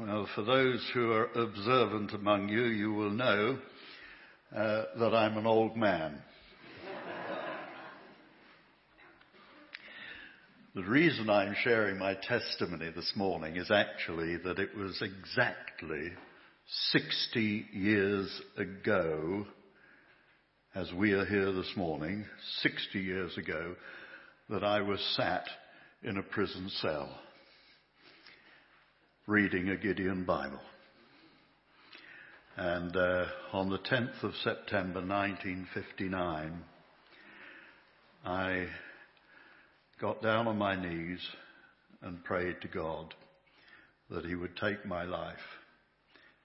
Well, for those who are observant among you, you will know uh, that I'm an old man. the reason I'm sharing my testimony this morning is actually that it was exactly 60 years ago, as we are here this morning, 60 years ago, that I was sat in a prison cell reading a Gideon Bible. And uh, on the 10th of September 1959, I got down on my knees and prayed to God that He would take my life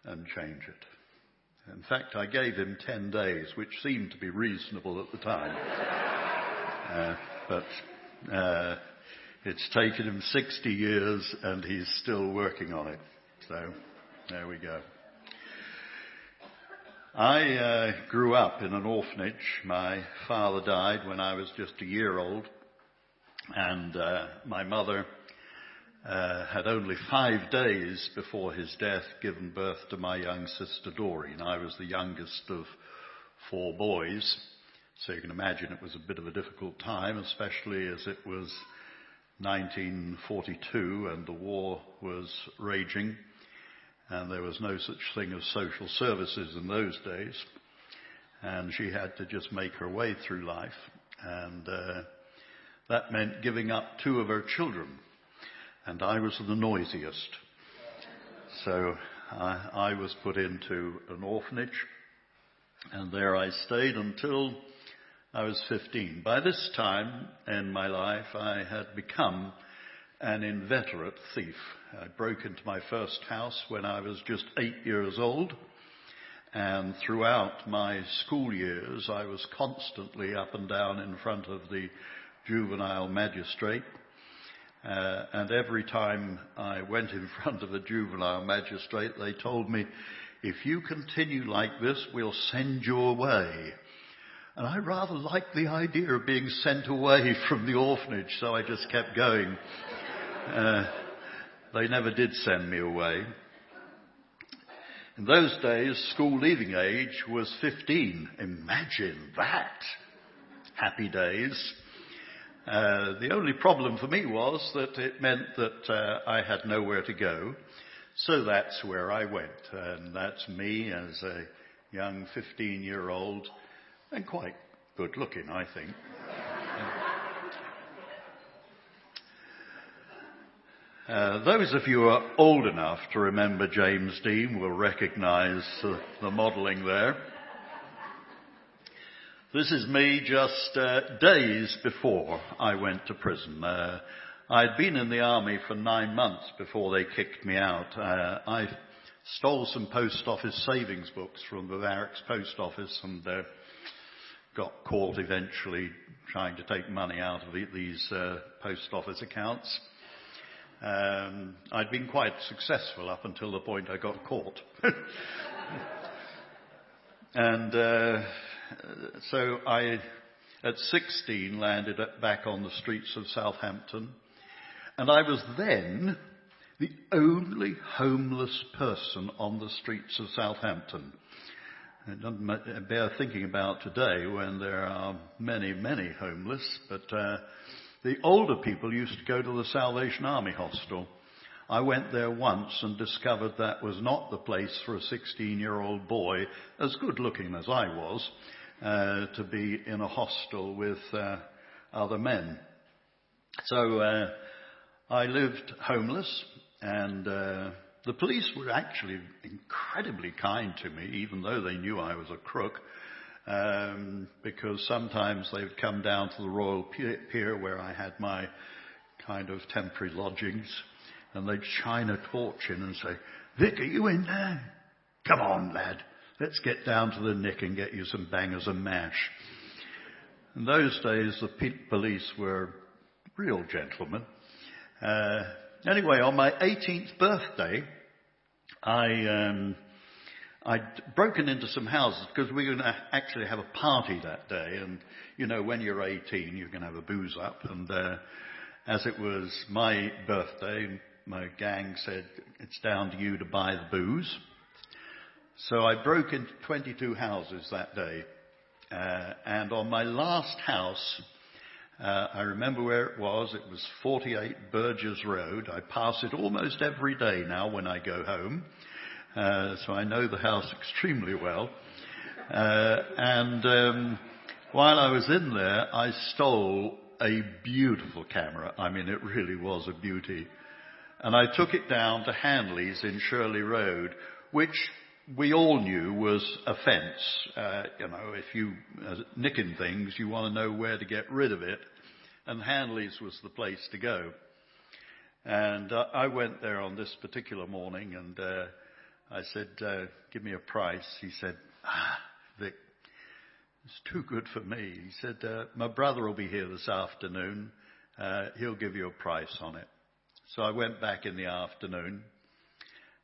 and change it. In fact, I gave him 10 days, which seemed to be reasonable at the time. uh, but uh, it's taken him 60 years and he's still working on it. So, there we go. I uh, grew up in an orphanage. My father died when I was just a year old, and uh, my mother uh, had only five days before his death given birth to my young sister Doreen. I was the youngest of four boys, so you can imagine it was a bit of a difficult time, especially as it was 1942 and the war was raging and there was no such thing as social services in those days. And she had to just make her way through life. And uh, that meant giving up two of her children. And I was the noisiest. So I, I was put into an orphanage. And there I stayed until I was 15. By this time in my life, I had become an inveterate thief. I broke into my first house when I was just eight years old. And throughout my school years, I was constantly up and down in front of the juvenile magistrate. Uh, and every time I went in front of a juvenile magistrate, they told me, if you continue like this, we'll send you away. And I rather liked the idea of being sent away from the orphanage, so I just kept going. Uh, they never did send me away. In those days, school leaving age was 15. Imagine that. Happy days. Uh, the only problem for me was that it meant that uh, I had nowhere to go. So that's where I went. And that's me as a young 15 year old and quite good looking, I think. Uh, those of you who are old enough to remember James Dean will recognize uh, the modelling there. This is me just uh, days before I went to prison. Uh, I'd been in the army for nine months before they kicked me out. Uh, I stole some post office savings books from the barracks post office and uh, got caught eventually trying to take money out of these uh, post office accounts. Um, I'd been quite successful up until the point I got caught. and uh, so I, at 16, landed back on the streets of Southampton. And I was then the only homeless person on the streets of Southampton. It doesn't bear thinking about today when there are many, many homeless, but uh, the older people used to go to the Salvation Army hostel. I went there once and discovered that was not the place for a 16 year old boy, as good looking as I was, uh, to be in a hostel with uh, other men. So uh, I lived homeless and uh, the police were actually incredibly kind to me, even though they knew I was a crook, um, because sometimes they would come down to the Royal Pier where I had my kind of temporary lodgings, and they'd shine a torch in and say, Vic, are you in there? Come on, lad. Let's get down to the nick and get you some bangers and mash. In those days, the police were real gentlemen. Uh, anyway, on my 18th birthday, I, um, I'd broken into some houses because we were going to actually have a party that day. And, you know, when you're 18, you can have a booze up. And uh, as it was my birthday, my gang said, it's down to you to buy the booze. So I broke into 22 houses that day. Uh, and on my last house, uh, I remember where it was. It was 48 Burgess Road. I pass it almost every day now when I go home. Uh, so I know the house extremely well. Uh, and um, while I was in there, I stole a beautiful camera. I mean, it really was a beauty. And I took it down to Hanley's in Shirley Road, which we all knew was a fence. Uh, you know, if you uh, nicking things, you want to know where to get rid of it. And Hanley's was the place to go. And uh, I went there on this particular morning and uh, I said, uh, give me a price. He said, ah, Vic, it's too good for me. He said, uh, my brother will be here this afternoon. Uh, he'll give you a price on it. So I went back in the afternoon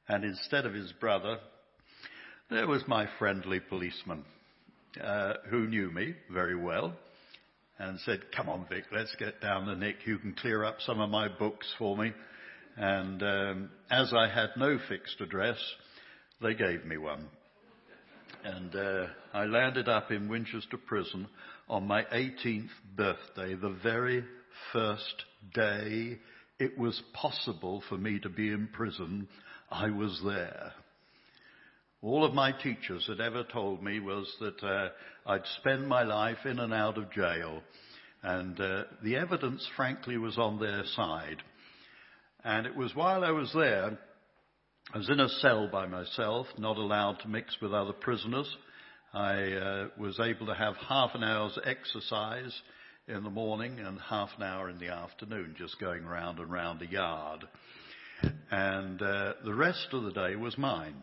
and instead of his brother, there was my friendly policeman, uh, who knew me very well and said, come on Vic, let's get down the nick. You can clear up some of my books for me. And um, as I had no fixed address, they gave me one. And uh, I landed up in Winchester Prison on my 18th birthday, the very first day it was possible for me to be in prison. I was there. All of my teachers had ever told me was that uh, I'd spend my life in and out of jail. And uh, the evidence, frankly, was on their side. And it was while I was there, I was in a cell by myself, not allowed to mix with other prisoners. I uh, was able to have half an hour's exercise in the morning and half an hour in the afternoon, just going round and round a yard. And uh, the rest of the day was mine.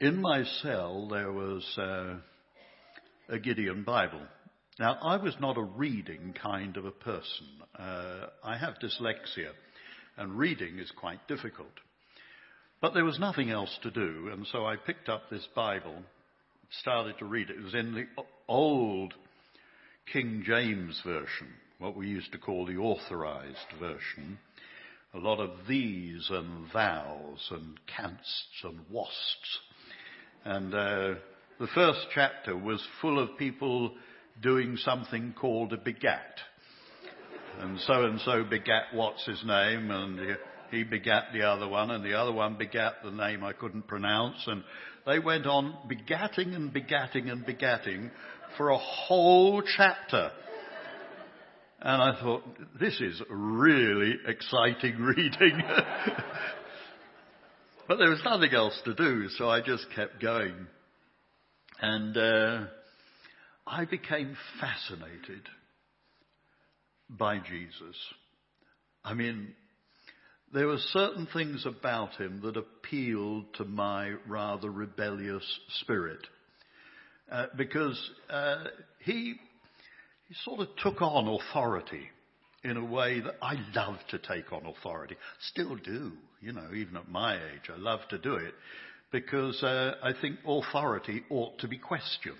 In my cell, there was uh, a Gideon Bible. Now, I was not a reading kind of a person. Uh, I have dyslexia, and reading is quite difficult. But there was nothing else to do, and so I picked up this Bible, started to read it. It was in the old King James Version, what we used to call the authorized version. A lot of these and thous and cansts and wasts and uh, the first chapter was full of people doing something called a begat. And so and so begat what's his name, and he begat the other one, and the other one begat the name I couldn't pronounce, and they went on begatting and begatting and begatting for a whole chapter. And I thought, this is really exciting reading. But there was nothing else to do, so I just kept going. And uh, I became fascinated by Jesus. I mean, there were certain things about him that appealed to my rather rebellious spirit. Uh, because uh, he, he sort of took on authority in a way that I love to take on authority. Still do, you know, even at my age, I love to do it because uh, I think authority ought to be questioned.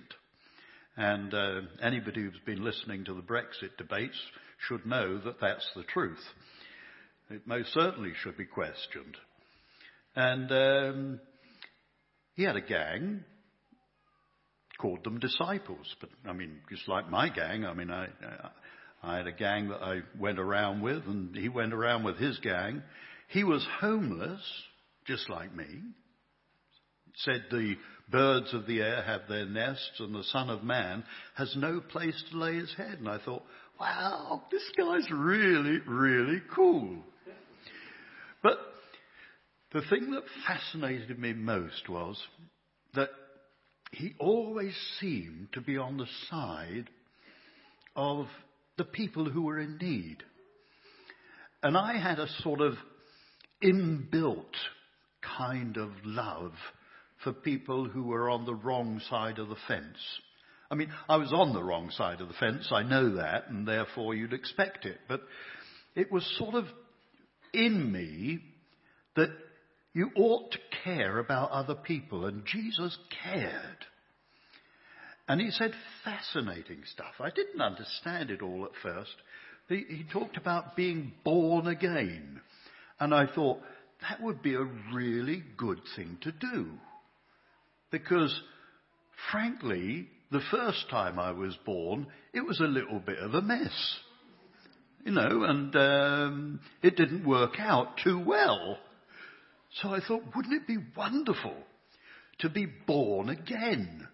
And uh, anybody who's been listening to the Brexit debates should know that that's the truth. It most certainly should be questioned. And um, he had a gang, called them disciples. But I mean, just like my gang, I mean, I, I had a gang that I went around with, and he went around with his gang. He was homeless, just like me. Said the birds of the air have their nests, and the Son of Man has no place to lay his head. And I thought, wow, this guy's really, really cool. But the thing that fascinated me most was that he always seemed to be on the side of the people who were in need. And I had a sort of inbuilt kind of love for people who were on the wrong side of the fence. I mean, I was on the wrong side of the fence, I know that, and therefore you'd expect it. But it was sort of in me that you ought to care about other people, and Jesus cared. And he said fascinating stuff. I didn't understand it all at first, he, he talked about being born again. And I thought, that would be a really good thing to do. Because, frankly, the first time I was born, it was a little bit of a mess. You know, and um, it didn't work out too well. So I thought, wouldn't it be wonderful to be born again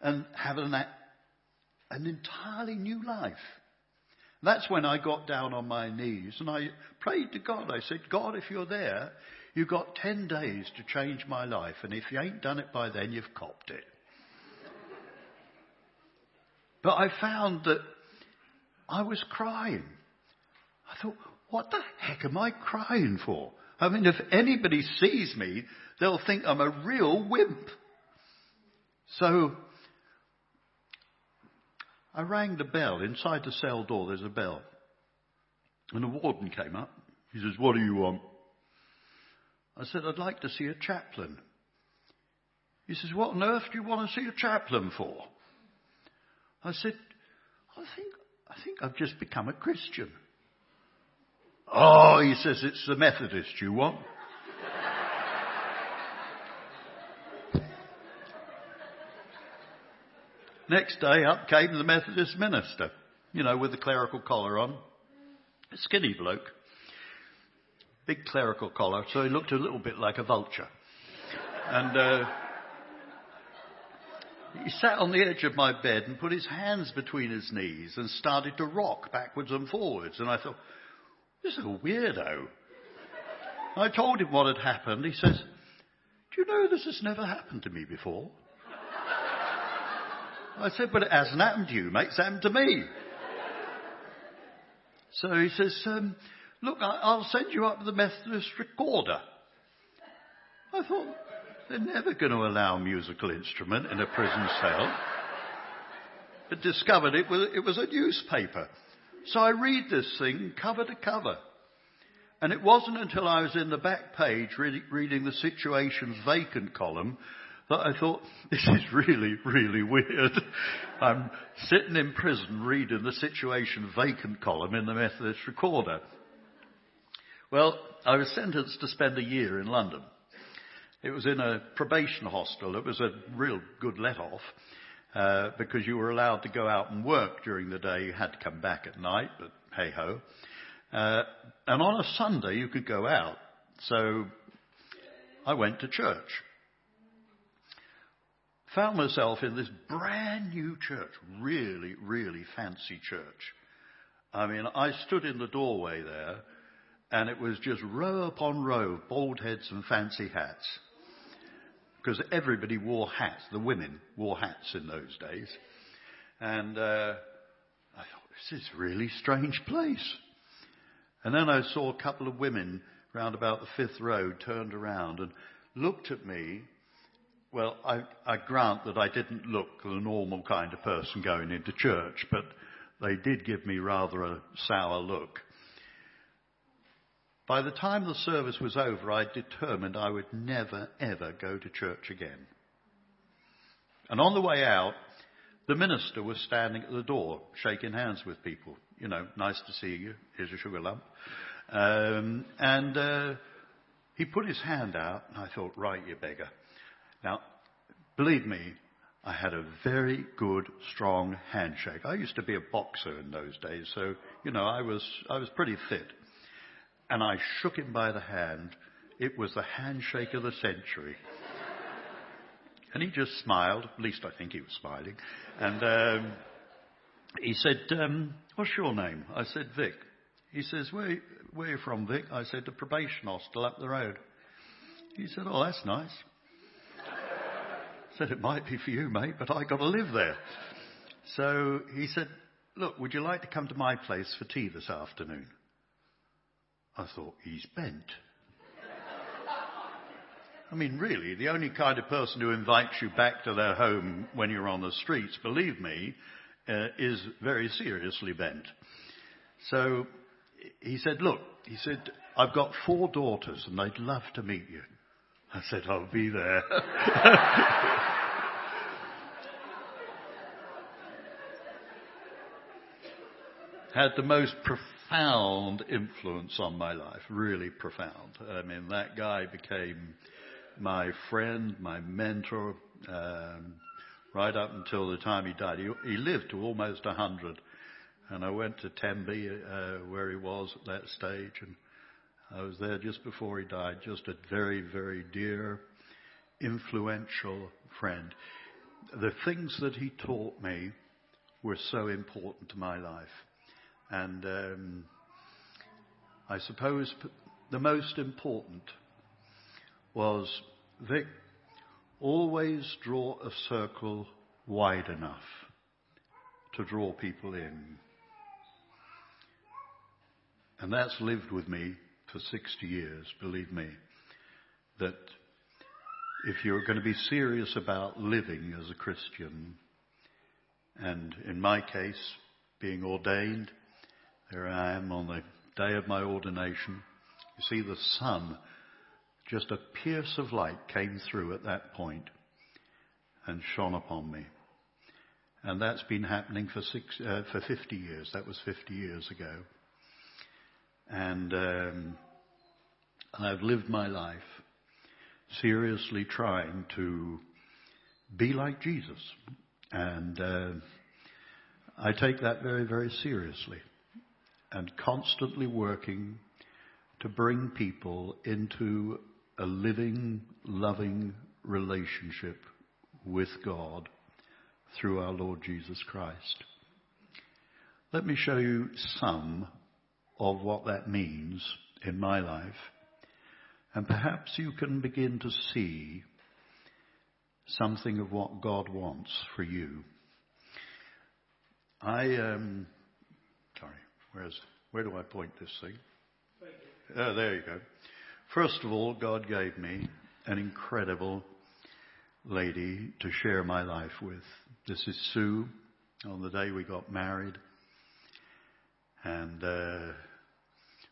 and have an, an entirely new life? That's when I got down on my knees and I prayed to God. I said, God, if you're there, you've got 10 days to change my life. And if you ain't done it by then, you've copped it. but I found that I was crying. I thought, what the heck am I crying for? I mean, if anybody sees me, they'll think I'm a real wimp. So I rang the bell. Inside the cell door, there's a bell. And the warden came up. He says, What do you want? I said, I'd like to see a chaplain. He says, What on earth do you want to see a chaplain for? I said, I think, I think I've just become a Christian. Oh, he says, it's the Methodist you want. Next day, up came the Methodist minister, you know, with the clerical collar on. A skinny bloke. Big clerical collar, so he looked a little bit like a vulture. And uh, he sat on the edge of my bed and put his hands between his knees and started to rock backwards and forwards. And I thought, this is a weirdo. I told him what had happened. He says, Do you know this has never happened to me before? I said, But it hasn't happened to you, mate. It's happened to me. So he says, um, Look, I'll send you up to the Methodist recorder. I thought, they're never going to allow a musical instrument in a prison cell. But discovered it was, it was a newspaper. So I read this thing cover to cover. And it wasn't until I was in the back page reading the situations vacant column I thought, this is really, really weird. I'm sitting in prison reading the situation vacant column in the Methodist Recorder. Well, I was sentenced to spend a year in London. It was in a probation hostel. It was a real good let off. Uh, because you were allowed to go out and work during the day. You had to come back at night, but hey ho. Uh, and on a Sunday you could go out. So I went to church. Found myself in this brand new church, really, really fancy church. I mean, I stood in the doorway there, and it was just row upon row of bald heads and fancy hats because everybody wore hats. The women wore hats in those days. And uh, I thought, this is a really strange place. And then I saw a couple of women round about the fifth row turned around and looked at me. Well, I, grant that I didn't look the normal kind of person going into church, but they did give me rather a sour look. By the time the service was over, I determined I would never, ever go to church again. And on the way out, the minister was standing at the door, shaking hands with people. You know, nice to see you. Here's a sugar lump. Um, and uh, he put his hand out, and I thought, right, you beggar. Now, believe me, I had a very good, strong handshake. I used to be a boxer in those days, so you know, I was I was pretty fit and I shook him by the hand. It was the handshake of the century. and he just smiled, at least I think he was smiling. And um, he said, um, What's your name? I said, Vic. He says, Where, where are you from, Vic? I said, The probation hostel up the road. He said, Oh, that's nice. Said, It might be for you, mate, but I've got to live there. So he said, Look, would you like to come to my place for tea this afternoon? I thought, he's bent. I mean, really, the only kind of person who invites you back to their home when you're on the streets, believe me, uh, is very seriously bent. So he said, look, he said, I've got four daughters and they'd love to meet you. I said, I'll be there. had the most profound influence on my life, really profound. I mean, that guy became my friend, my mentor, um, right up until the time he died. He, he lived to almost a hundred, and I went to Tenby, uh, where he was at that stage, and I was there just before he died. Just a very, very dear, influential friend. The things that he taught me were so important to my life. And um, I suppose the most important was Vic, always draw a circle wide enough to draw people in. And that's lived with me for 60 years, believe me, that if you're going to be serious about living as a Christian, and in my case, being ordained, there I am on the day of my ordination. You see, the sun, just a pierce of light came through at that point and shone upon me. And that's been happening for six, uh, for 50 years. That was 50 years ago. And um, I've lived my life seriously trying to be like Jesus. And uh, I take that very, very seriously and constantly working to bring people into a living, loving relationship with God through our Lord Jesus Christ. Let me show you some of what that means in my life, and perhaps you can begin to see something of what God wants for you. I um, sorry. Where's, where do I point this thing? Oh, there you go. First of all, God gave me an incredible lady to share my life with. This is Sue on the day we got married. And uh,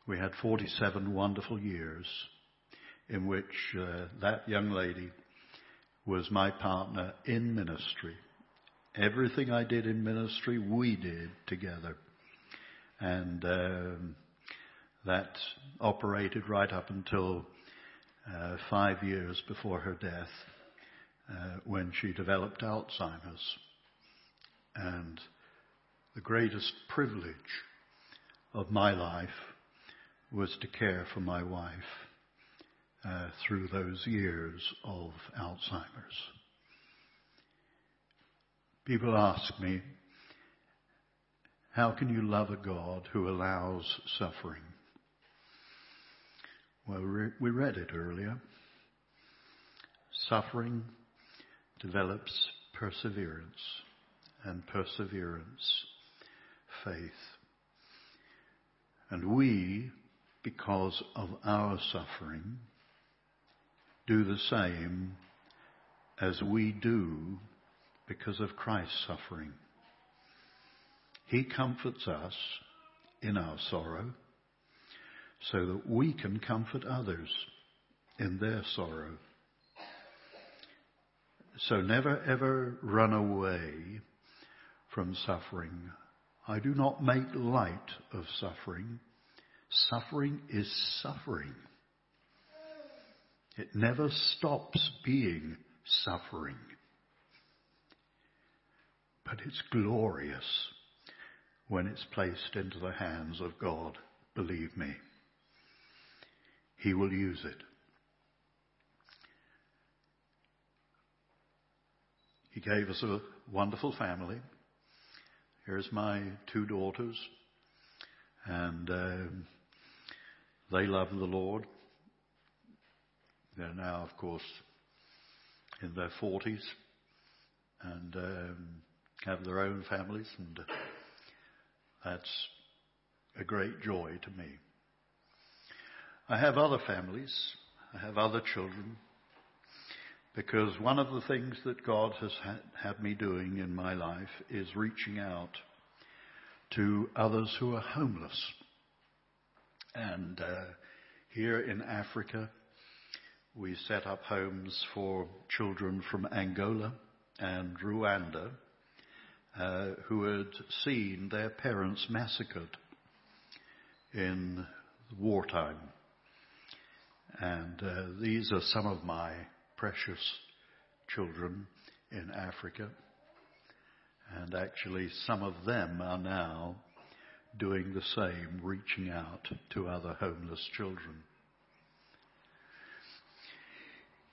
we had 47 wonderful years in which uh, that young lady was my partner in ministry. Everything I did in ministry, we did together. And um, that operated right up until uh, five years before her death uh, when she developed Alzheimer's. And the greatest privilege of my life was to care for my wife uh, through those years of Alzheimer's. People ask me, how can you love a God who allows suffering? Well, we read it earlier. Suffering develops perseverance, and perseverance, faith. And we, because of our suffering, do the same as we do because of Christ's suffering. He comforts us in our sorrow so that we can comfort others in their sorrow. So never ever run away from suffering. I do not make light of suffering. Suffering is suffering. It never stops being suffering. But it's glorious when it's placed into the hands of God. Believe me. He will use it. He gave us a wonderful family. Here's my two daughters, and uh, they love the Lord. They're now, of course, in their 40s and um, have their own families, and that's a great joy to me. I have other families. I have other children. Because one of the things that God has had me doing in my life is reaching out to others who are homeless. And uh, here in Africa, we set up homes for children from Angola and Rwanda uh, who had seen their parents massacred in wartime. And uh, these are some of my precious children in Africa. And actually, some of them are now doing the same, reaching out to other homeless children.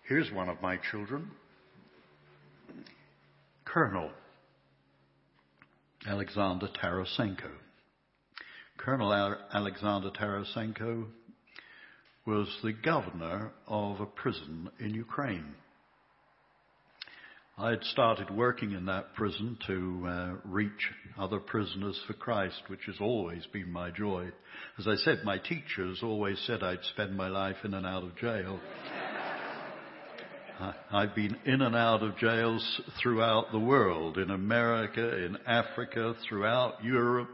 Here's one of my children, Colonel Alexander Tarasenko. Colonel Alexander Tarasenko was the governor of a prison in Ukraine. I had started working in that prison to uh, reach other prisoners for Christ, which has always been my joy. As I said, my teachers always said I'd spend my life in and out of jail. I've been in and out of jails throughout the world, in America, in Africa, throughout Europe,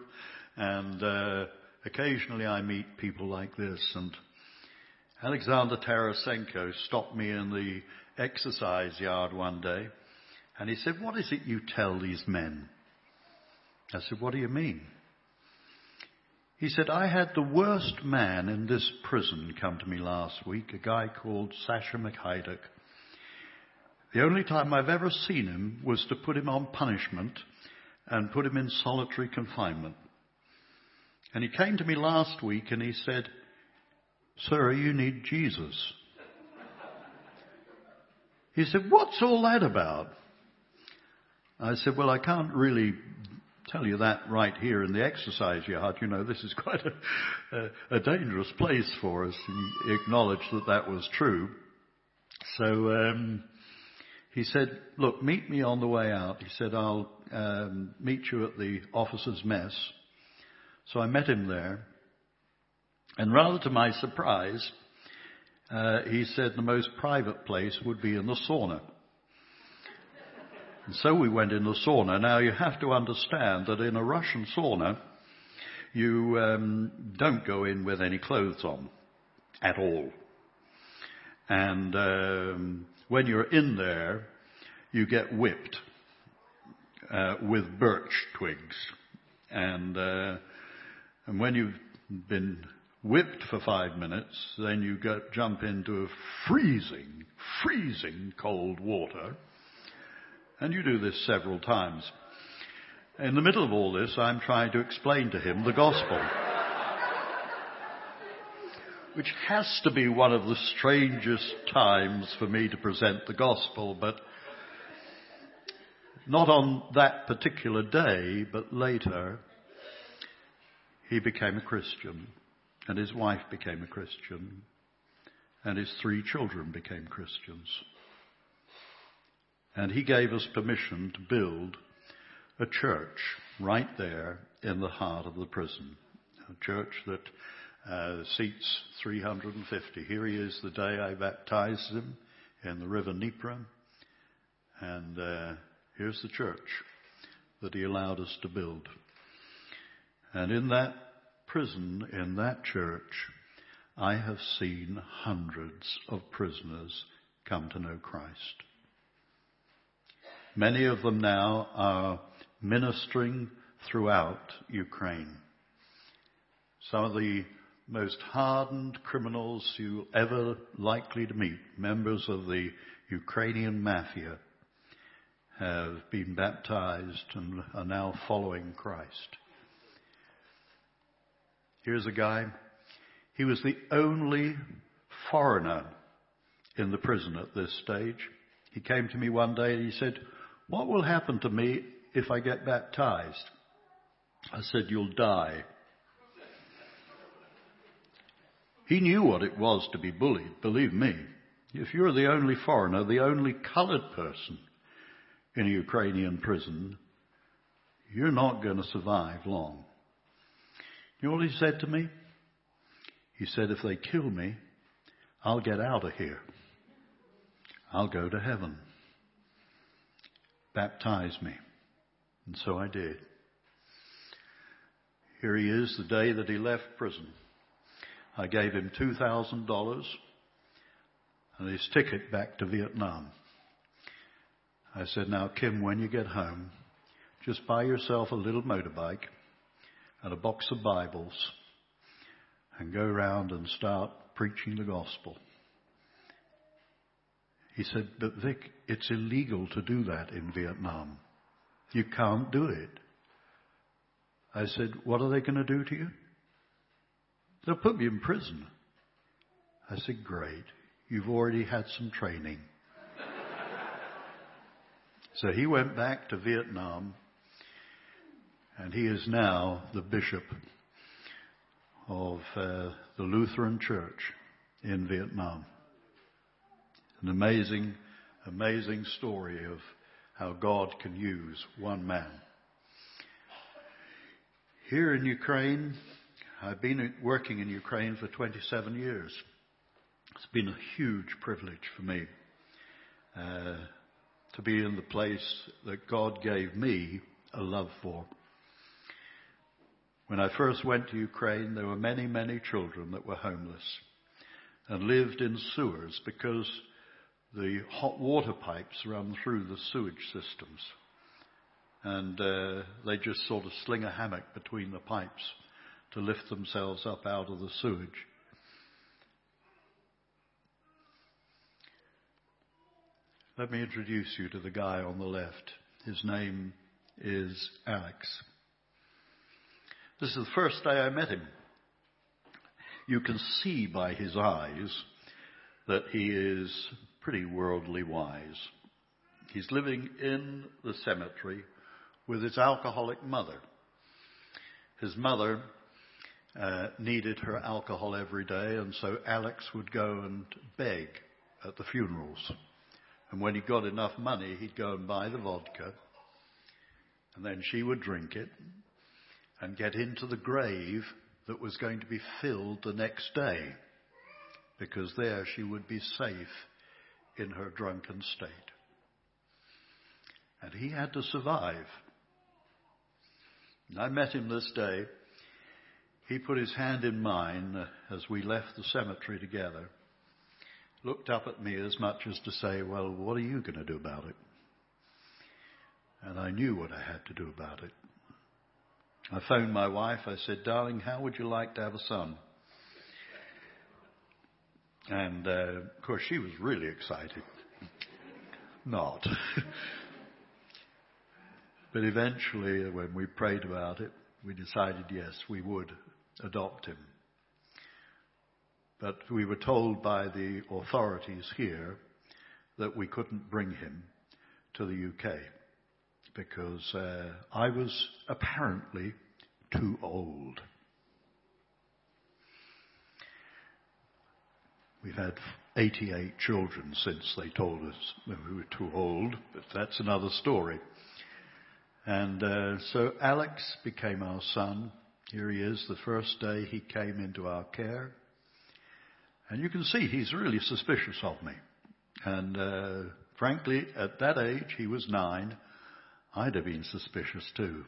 and uh, occasionally I meet people like this. And Alexander Tarasenko stopped me in the exercise yard one day and he said, What is it you tell these men? I said, What do you mean? He said, I had the worst man in this prison come to me last week, a guy called Sasha McHydock. The only time I've ever seen him was to put him on punishment and put him in solitary confinement. And he came to me last week and he said, Sir, you need Jesus. He said, What's all that about? I said, well, I can't really tell you that right here in the exercise yard. You know, this is quite a, a, a dangerous place for us. And he acknowledged that that was true. So um, he said, look, meet me on the way out. He said, I'll um, meet you at the officers' mess. So I met him there. And rather to my surprise, uh, he said the most private place would be in the sauna. And so we went in the sauna. Now you have to understand that in a Russian sauna, you um, don't go in with any clothes on at all. And um, when you're in there, you get whipped uh, with birch twigs. And uh, and when you've been whipped for five minutes, then you get, jump into freezing, freezing cold water and you do this several times. In the middle of all this, I'm trying to explain to him the gospel. which has to be one of the strangest times for me to present the gospel, but not on that particular day, but later, he became a Christian, and his wife became a Christian, and his three children became Christians. And he gave us permission to build a church right there in the heart of the prison. A church that uh, seats 350. Here he is the day I baptized him in the river Dnieper. And uh, here's the church that he allowed us to build. And in that prison, in that church, I have seen hundreds of prisoners come to know Christ. Many of them now are ministering throughout Ukraine. Some of the most hardened criminals you ever likely to meet, members of the Ukrainian mafia, have been baptized and are now following Christ. Here's a guy. He was the only foreigner in the prison at this stage. He came to me one day and he said, what will happen to me if I get baptized? I said, You'll die. He knew what it was to be bullied, believe me. If you're the only foreigner, the only colored person in a Ukrainian prison, you're not going to survive long. You know what he said to me? He said, if they kill me, I'll get out of here. I'll go to heaven baptize me. And so I did. Here he is the day that he left prison. I gave him $2,000 and his ticket back to Vietnam. I said, now Kim, when you get home, just buy yourself a little motorbike and a box of Bibles and go around and start preaching the gospel. He said, but Vic, it's illegal to do that in Vietnam. You can't do it. I said, what are they going to do to you? They'll put me in prison. I said, great. You've already had some training. so he went back to Vietnam and he is now the bishop of uh, the Lutheran Church in Vietnam. An amazing, amazing story of how God can use one man. Here in Ukraine, I've been working in Ukraine for 27 years. It's been a huge privilege for me uh, to be in the place that God gave me a love for. When I first went to Ukraine, there were many, many children that were homeless and lived in sewers because the hot water pipes run through the sewage systems. And uh, they just sort of sling a hammock between the pipes to lift themselves up out of the sewage. Let me introduce you to the guy on the left. His name is Alex. This is the first day I met him. You can see by his eyes that he is pretty worldly wise. He's living in the cemetery with his alcoholic mother. His mother uh, needed her alcohol every day, and so Alex would go and beg at the funerals. And when he got enough money, he'd go and buy the vodka, and then she would drink it and get into the grave that was going to be filled the next day, because there she would be safe in her drunken state. And he had to survive. And I met him this day. He put his hand in mine as we left the cemetery together, looked up at me as much as to say, Well, what are you going to do about it? And I knew what I had to do about it. I phoned my wife. I said, Darling, how would you like to have a son? And uh, of course, she was really excited. Not. but eventually, when we prayed about it, we decided yes, we would adopt him. But we were told by the authorities here that we couldn't bring him to the UK because uh, I was apparently too old. We've had 88 children since they told us we were too old, but that's another story. And uh, so Alex became our son. Here he is, the first day he came into our care. And you can see he's really suspicious of me. And uh, frankly, at that age, he was nine, I'd have been suspicious too.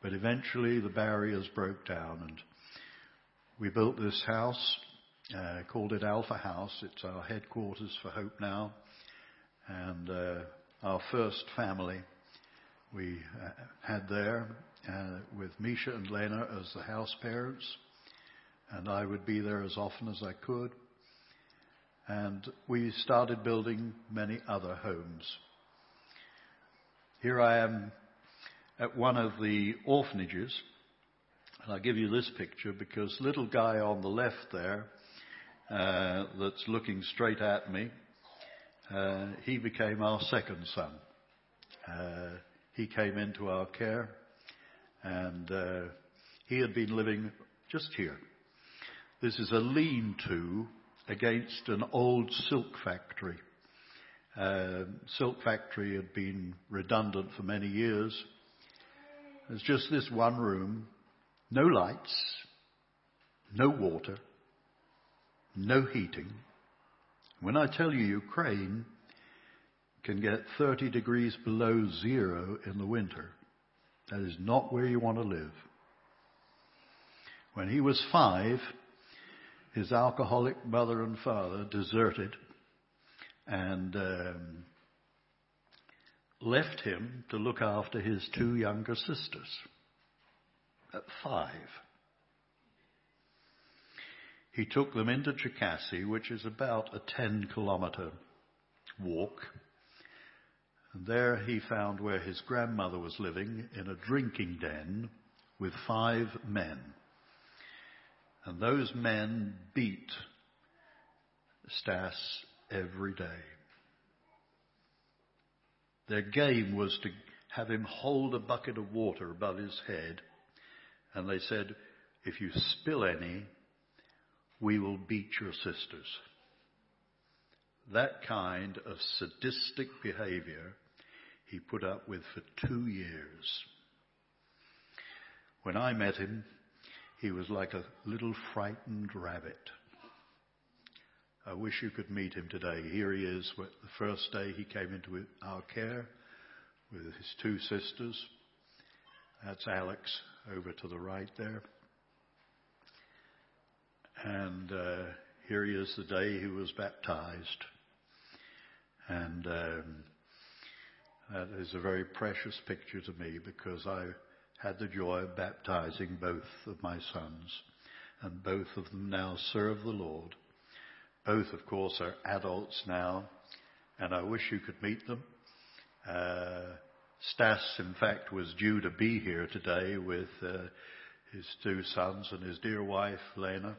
But eventually the barriers broke down and we built this house uh, called it Alpha House. It's our headquarters for Hope Now. And uh, our first family we uh, had there uh, with Misha and Lena as the house parents. And I would be there as often as I could. And we started building many other homes. Here I am at one of the orphanages. And I'll give you this picture because little guy on the left there uh, that's looking straight at me, uh, he became our second son. Uh, he came into our care and uh, he had been living just here. This is a lean-to against an old silk factory. Uh, silk factory had been redundant for many years. There's just this one room, no lights, no water, no heating. When I tell you Ukraine can get 30 degrees below zero in the winter, that is not where you want to live. When he was five, his alcoholic mother and father deserted and um, left him to look after his two younger sisters at five. He took them into Cherkasy, which is about a 10 kilometer walk. And there he found where his grandmother was living in a drinking den with five men. And those men beat Stas every day. Their game was to have him hold a bucket of water above his head. And they said, if you spill any, we will beat your sisters. That kind of sadistic behavior he put up with for two years. When I met him, he was like a little frightened rabbit. I wish you could meet him today. Here he is, the first day he came into our care with his two sisters. That's Alex over to the right there. And uh, here he is the day he was baptized. And um, that is a very precious picture to me because I had the joy of baptizing both of my sons. And both of them now serve the Lord. Both, of course, are adults now. And I wish you could meet them. Uh, Stas, in fact, was due to be here today with uh, his two sons and his dear wife, Lena.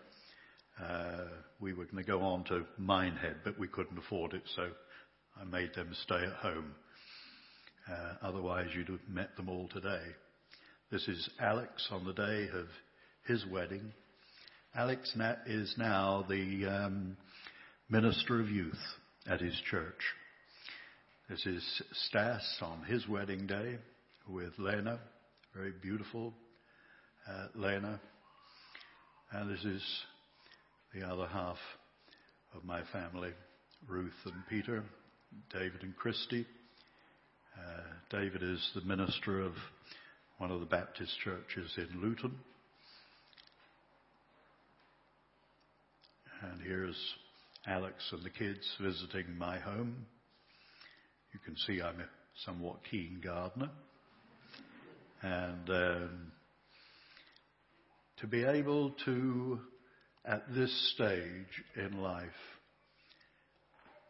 Uh, we were going to go on to Minehead, but we couldn't afford it, so I made them stay at home. Uh, otherwise, you'd have met them all today. This is Alex on the day of his wedding. Alex is now the um, minister of youth at his church. This is Stas on his wedding day with Lena, very beautiful uh, Lena. And this is the other half of my family, Ruth and Peter, David and Christy. Uh, David is the minister of one of the Baptist churches in Luton. And here's Alex and the kids visiting my home. You can see I'm a somewhat keen gardener. And um, to be able to, at this stage in life,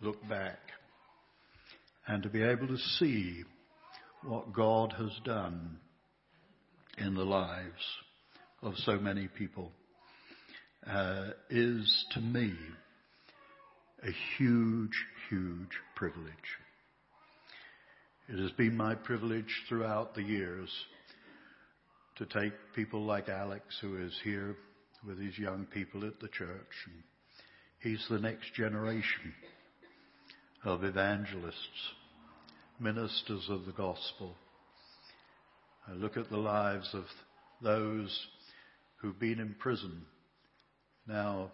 look back and to be able to see what God has done in the lives of so many people uh, is to me a huge, huge privilege. It has been my privilege throughout the years to take people like Alex, who is here with his young people at the church. And he's the next generation of evangelists, ministers of the gospel. I look at the lives of those who've been in prison now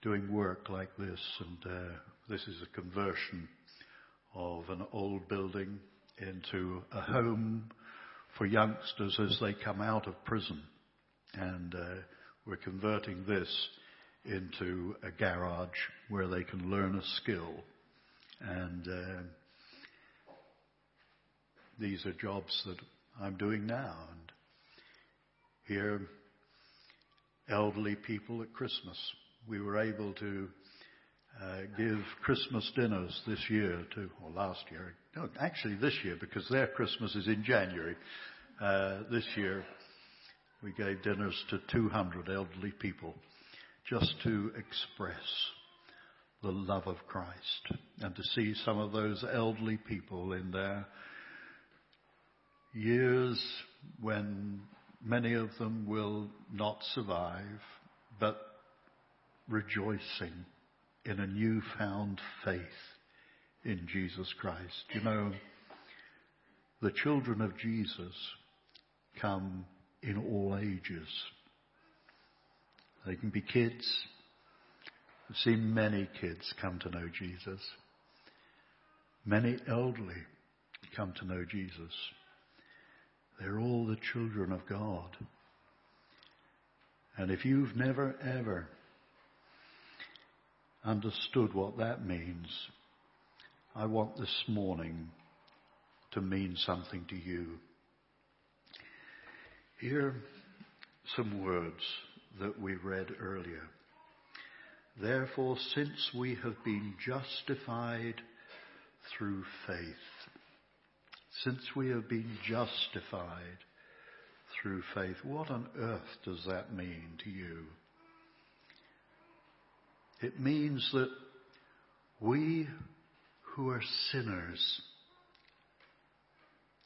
doing work like this, and uh, this is a conversion of an old building into a home for youngsters as they come out of prison. And uh, we're converting this into a garage where they can learn a skill. And uh, these are jobs that I'm doing now. And here, elderly people at Christmas. We were able to uh, give Christmas dinners this year to, or last year, no, actually this year because their Christmas is in January. Uh, this year we gave dinners to 200 elderly people just to express the love of Christ and to see some of those elderly people in their years when many of them will not survive, but rejoicing in a newfound faith in Jesus Christ. You know, the children of Jesus come in all ages. They can be kids. I've seen many kids come to know Jesus. Many elderly come to know Jesus. They're all the children of God. And if you've never ever understood what that means, I want this morning to mean something to you. Here some words that we read earlier. Therefore, since we have been justified through faith, since we have been justified through faith, what on earth does that mean to you? It means that we who are sinners,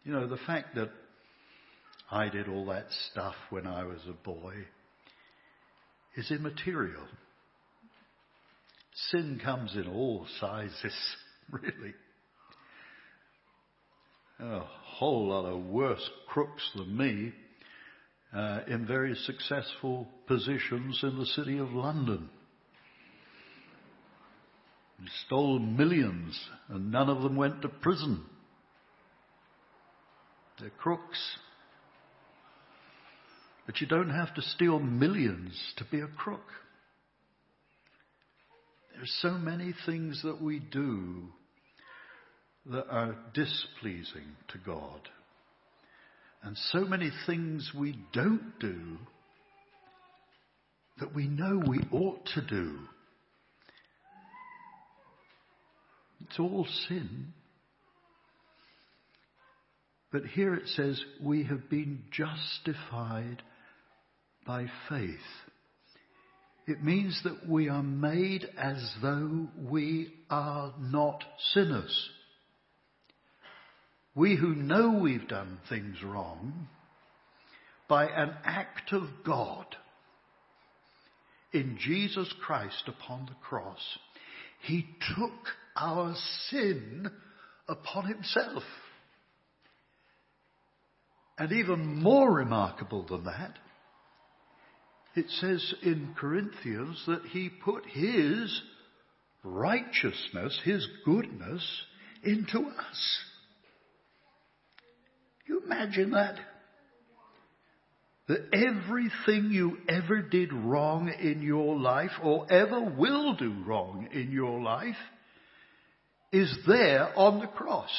you know, the fact that I did all that stuff when I was a boy is immaterial. Sin comes in all sizes, really. A whole lot of worse crooks than me uh, in very successful positions in the city of London. Stole millions and none of them went to prison. They're crooks. But you don't have to steal millions to be a crook. There's so many things that we do that are displeasing to God. And so many things we don't do that we know we ought to do. It's all sin. But here it says, we have been justified by faith. It means that we are made as though we are not sinners. We who know we've done things wrong, by an act of God in Jesus Christ upon the cross, He took our sin upon Himself. And even more remarkable than that, it says in Corinthians that he put his righteousness, his goodness into us. You imagine that? That everything you ever did wrong in your life or ever will do wrong in your life is there on the cross.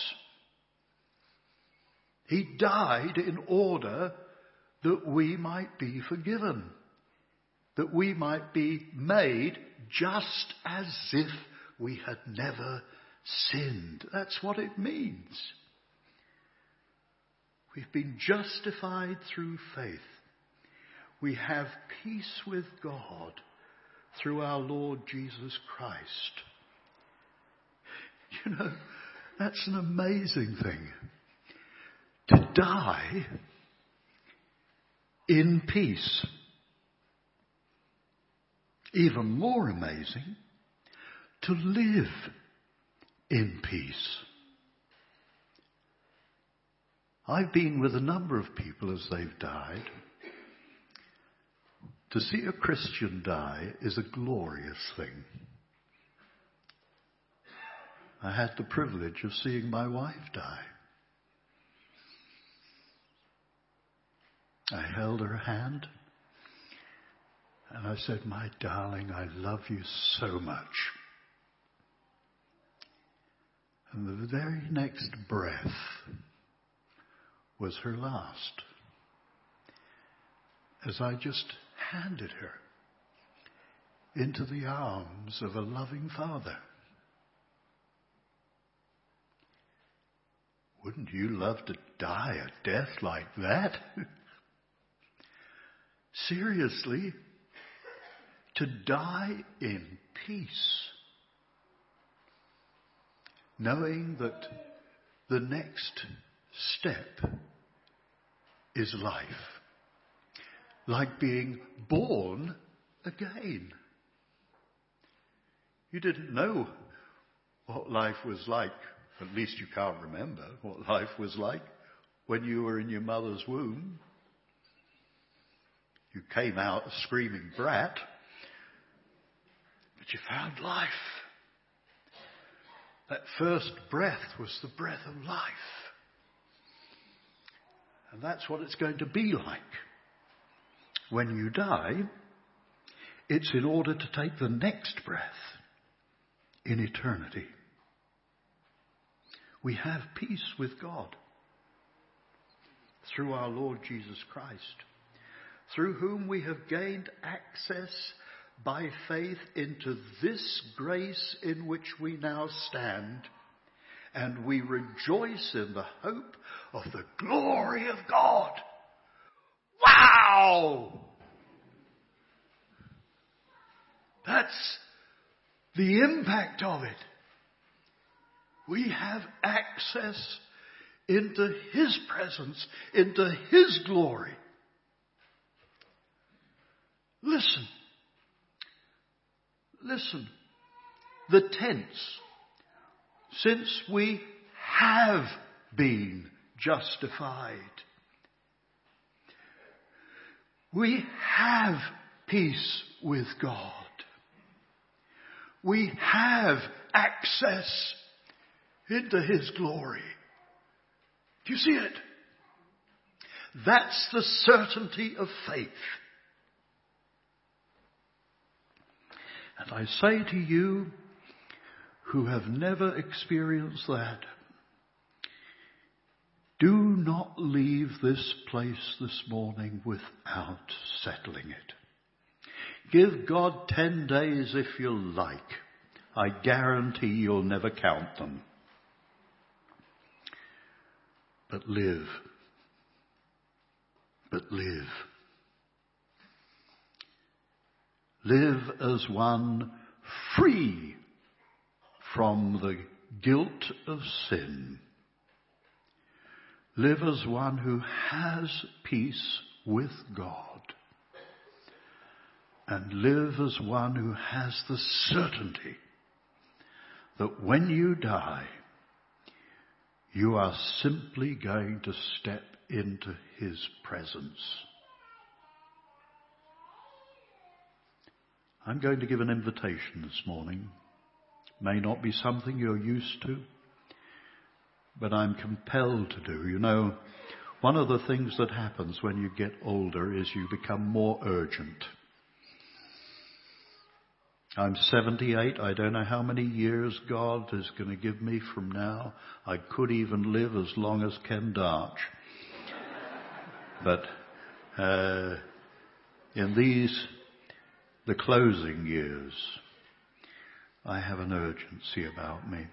He died in order that we might be forgiven that we might be made just as if we had never sinned. That's what it means. We've been justified through faith. We have peace with God through our Lord Jesus Christ. You know, that's an amazing thing. To die in peace even more amazing, to live in peace. I've been with a number of people as they've died. To see a Christian die is a glorious thing. I had the privilege of seeing my wife die. I held her hand. And I said, My darling, I love you so much. And the very next breath was her last. As I just handed her into the arms of a loving father. Wouldn't you love to die a death like that? Seriously, to die in peace, knowing that the next step is life, like being born again. You didn't know what life was like, at least you can't remember what life was like when you were in your mother's womb. You came out a screaming brat. But you found life. That first breath was the breath of life. And that's what it's going to be like. When you die, it's in order to take the next breath in eternity. We have peace with God through our Lord Jesus Christ, through whom we have gained access by faith into this grace in which we now stand, and we rejoice in the hope of the glory of God. Wow! That's the impact of it. We have access into His presence, into His glory. Listen. Listen. The tense. Since we have been justified, we have peace with God. We have access into His glory. Do you see it? That's the certainty of faith. And I say to you who have never experienced that, do not leave this place this morning without settling it. Give God ten days if you like. I guarantee you'll never count them. But live. But live. Live as one free from the guilt of sin. Live as one who has peace with God. And live as one who has the certainty that when you die, you are simply going to step into His presence. I'm going to give an invitation this morning. May not be something you're used to, but I'm compelled to do. You know, one of the things that happens when you get older is you become more urgent. I'm 78. I don't know how many years God is going to give me from now. I could even live as long as Ken Darch. but uh, in these, the closing years, I have an urgency about me.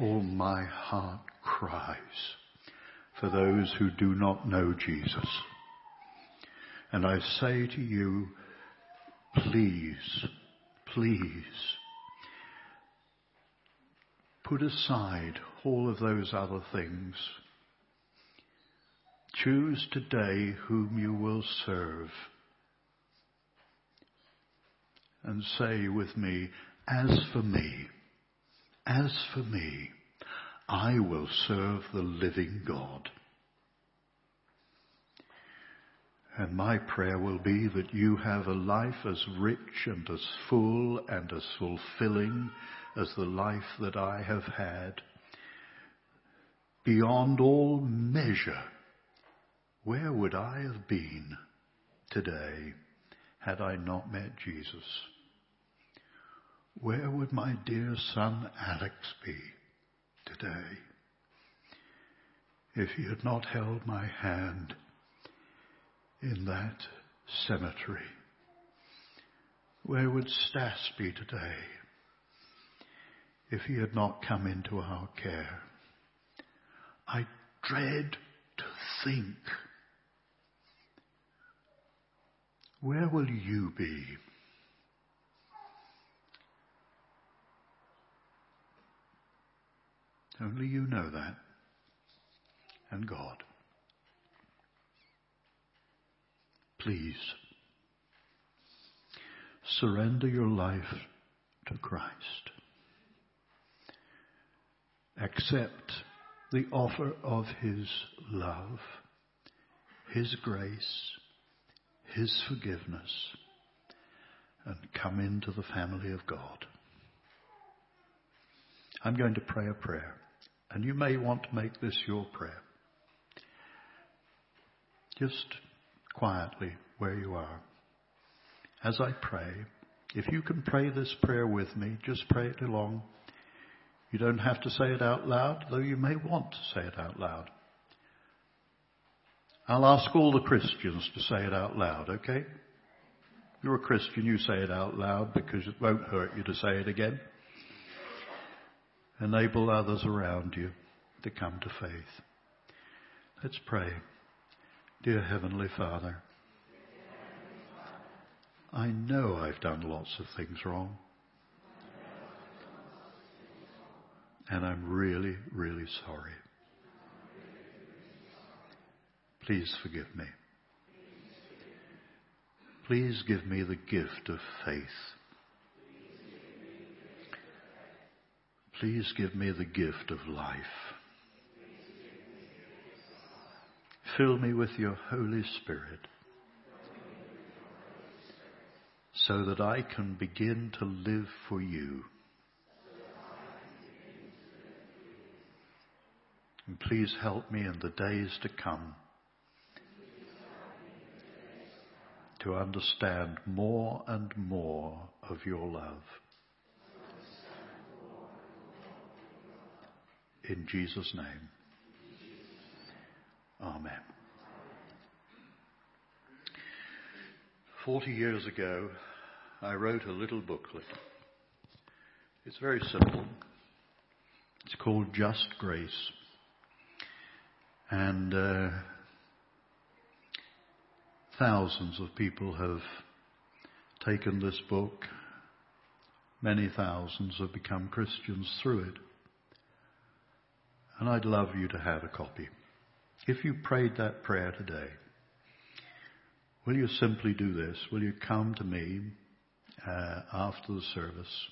All my heart cries for those who do not know Jesus. And I say to you, please please put aside all of those other things. Choose today whom you will serve. And say with me, as for me, as for me, I will serve the living God. And my prayer will be that you have a life as rich and as full and as fulfilling as the life that I have had. Beyond all measure, where would I have been today had I not met Jesus? Where would my dear son Alex be today if he had not held my hand in that cemetery? Where would Stas be today if he had not come into our care? I dread to think. Where will you be? Only you know that. And God. please surrender your life to Christ. Accept the offer of His love, His grace, His forgiveness, and come into the family of God. I'm going to pray a prayer, and you may want to make this your prayer. Just quietly where you are. As I pray, if you can pray this prayer with me, just pray it along. You don't have to say it out loud, though you may want to say it out loud. I'll ask all the Christians to say it out loud, okay? You're a Christian, you say it out loud because it won't hurt you to say it again. Enable others around you to come to faith. Let's pray. Dear Heavenly Father, I know I've done lots of things wrong. And I'm really, really sorry. Please forgive me. Please give me the gift of faith. Please give me the gift of life. Fill me with your Holy Spirit so that I can begin to live for you. And please help me in the days to come to understand more and more of your love. In Jesus' name. Amen. Forty years ago, I wrote a little booklet. It's very simple. It's called Just Grace. And uh, thousands of people have taken this book. Many thousands have become Christians through it. And I'd love you to have a copy. If you prayed that prayer today, will you simply do this? Will you come to me uh, after the service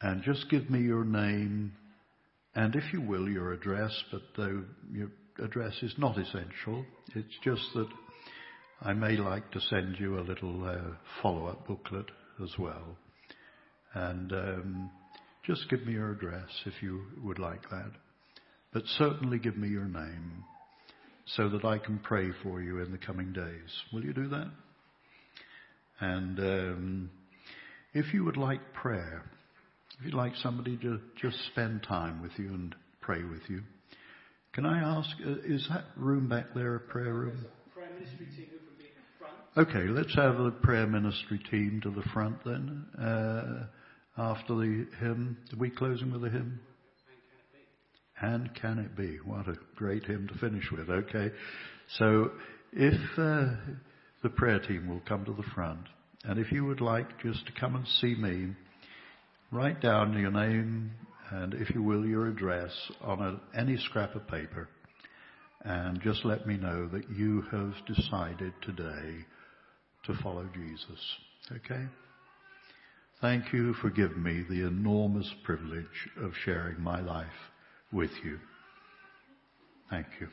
and just give me your name and, if you will, your address, but though your address is not essential, it's just that I may like to send you a little uh, follow-up booklet as well. And um, just give me your address if you would like that. But certainly give me your name so that I can pray for you in the coming days. Will you do that? And um, if you would like prayer, if you'd like somebody to just spend time with you and pray with you, can I ask, uh, is that room back there a prayer room? Prayer ministry team who can be in front. Okay, let's have the prayer ministry team to the front then. Uh, after the hymn, are we closing with a hymn? And can it be? What a great hymn to finish with. Okay. So if uh, the prayer team will come to the front, and if you would like just to come and see me, write down your name and, if you will, your address on a, any scrap of paper, and just let me know that you have decided today to follow Jesus. Okay? Thank you for giving me the enormous privilege of sharing my life with you. Thank you.